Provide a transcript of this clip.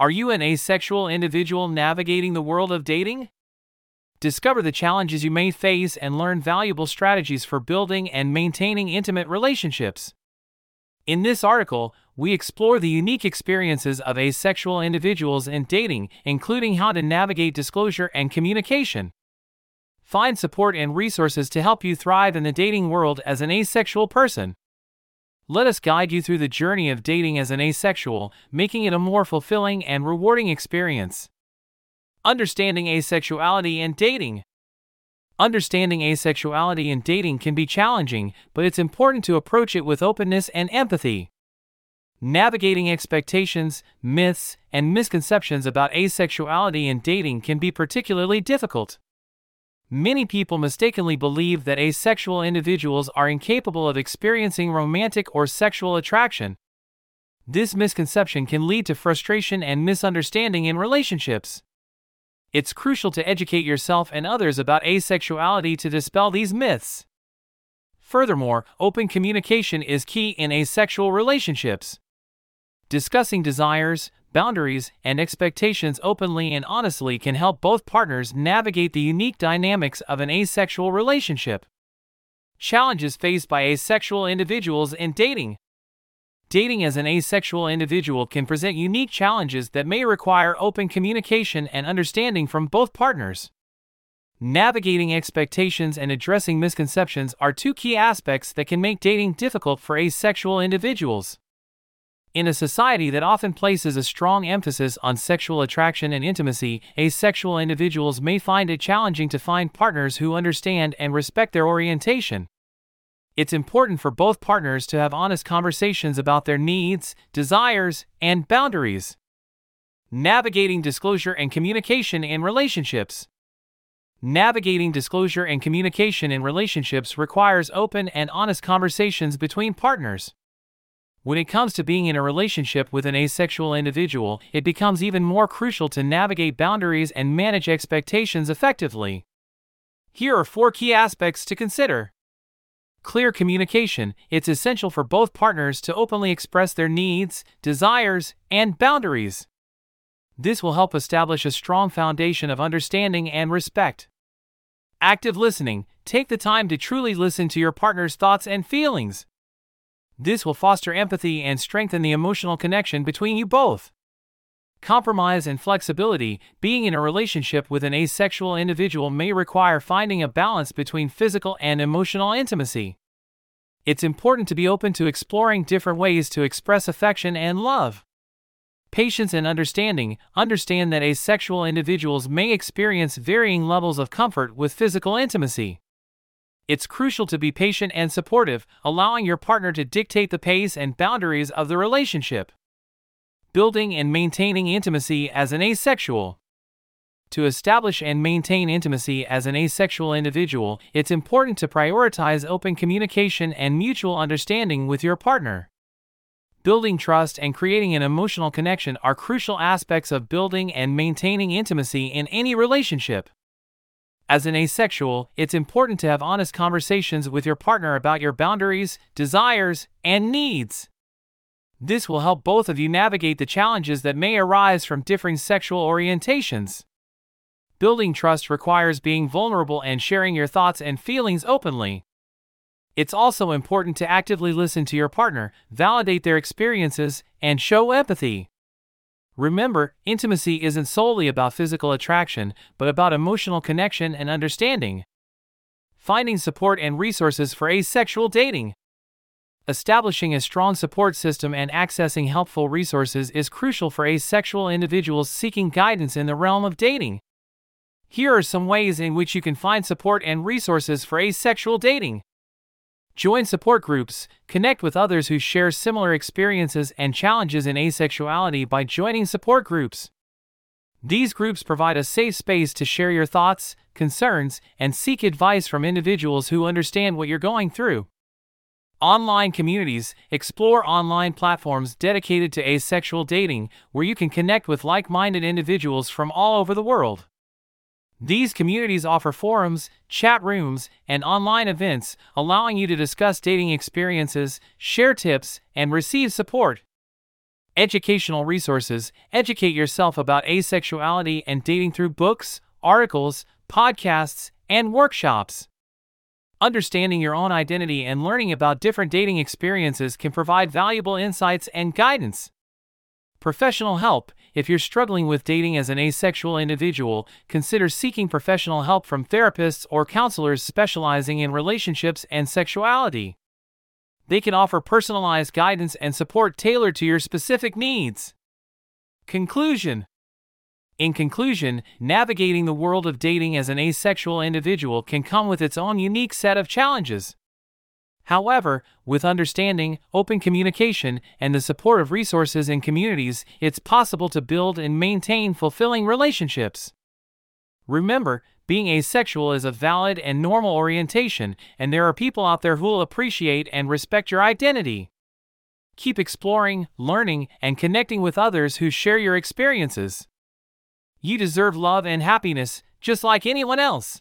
Are you an asexual individual navigating the world of dating? Discover the challenges you may face and learn valuable strategies for building and maintaining intimate relationships. In this article, we explore the unique experiences of asexual individuals in dating, including how to navigate disclosure and communication. Find support and resources to help you thrive in the dating world as an asexual person. Let us guide you through the journey of dating as an asexual, making it a more fulfilling and rewarding experience. Understanding asexuality and dating. Understanding asexuality and dating can be challenging, but it's important to approach it with openness and empathy. Navigating expectations, myths, and misconceptions about asexuality and dating can be particularly difficult. Many people mistakenly believe that asexual individuals are incapable of experiencing romantic or sexual attraction. This misconception can lead to frustration and misunderstanding in relationships. It's crucial to educate yourself and others about asexuality to dispel these myths. Furthermore, open communication is key in asexual relationships. Discussing desires, boundaries, and expectations openly and honestly can help both partners navigate the unique dynamics of an asexual relationship. Challenges faced by asexual individuals in dating. Dating as an asexual individual can present unique challenges that may require open communication and understanding from both partners. Navigating expectations and addressing misconceptions are two key aspects that can make dating difficult for asexual individuals. In a society that often places a strong emphasis on sexual attraction and intimacy, asexual individuals may find it challenging to find partners who understand and respect their orientation. It's important for both partners to have honest conversations about their needs, desires, and boundaries. Navigating disclosure and communication in relationships. Navigating disclosure and communication in relationships requires open and honest conversations between partners. When it comes to being in a relationship with an asexual individual, it becomes even more crucial to navigate boundaries and manage expectations effectively. Here are four key aspects to consider. Clear communication it's essential for both partners to openly express their needs, desires, and boundaries. This will help establish a strong foundation of understanding and respect. Active listening take the time to truly listen to your partner's thoughts and feelings. This will foster empathy and strengthen the emotional connection between you both. Compromise and flexibility being in a relationship with an asexual individual may require finding a balance between physical and emotional intimacy. It's important to be open to exploring different ways to express affection and love. Patience and understanding understand that asexual individuals may experience varying levels of comfort with physical intimacy it's crucial to be patient and supportive, allowing your partner to dictate the pace and boundaries of the relationship. Building and maintaining intimacy as an asexual. To establish and maintain intimacy as an asexual individual, it's important to prioritize open communication and mutual understanding with your partner. Building trust and creating an emotional connection are crucial aspects of building and maintaining intimacy in any relationship. As an asexual, it's important to have honest conversations with your partner about your boundaries, desires, and needs. This will help both of you navigate the challenges that may arise from differing sexual orientations. Building trust requires being vulnerable and sharing your thoughts and feelings openly. It's also important to actively listen to your partner, validate their experiences, and show empathy. Remember, intimacy isn't solely about physical attraction, but about emotional connection and understanding. Finding support and resources for asexual dating. Establishing a strong support system and accessing helpful resources is crucial for asexual individuals seeking guidance in the realm of dating. Here are some ways in which you can find support and resources for asexual dating. Join support groups, connect with others who share similar experiences and challenges in asexuality by joining support groups. These groups provide a safe space to share your thoughts, concerns, and seek advice from individuals who understand what you're going through. Online communities explore online platforms dedicated to asexual dating where you can connect with like minded individuals from all over the world. These communities offer forums, chat rooms, and online events, allowing you to discuss dating experiences, share tips, and receive support. Educational resources educate yourself about asexuality and dating through books, articles, podcasts, and workshops. Understanding your own identity and learning about different dating experiences can provide valuable insights and guidance. Professional help If you're struggling with dating as an asexual individual, consider seeking professional help from therapists or counselors specializing in relationships and sexuality. They can offer personalized guidance and support tailored to your specific needs. Conclusion In conclusion, navigating the world of dating as an asexual individual can come with its own unique set of challenges. However, with understanding, open communication, and the support of resources and communities, it's possible to build and maintain fulfilling relationships. Remember, being asexual is a valid and normal orientation, and there are people out there who will appreciate and respect your identity. Keep exploring, learning, and connecting with others who share your experiences. You deserve love and happiness, just like anyone else.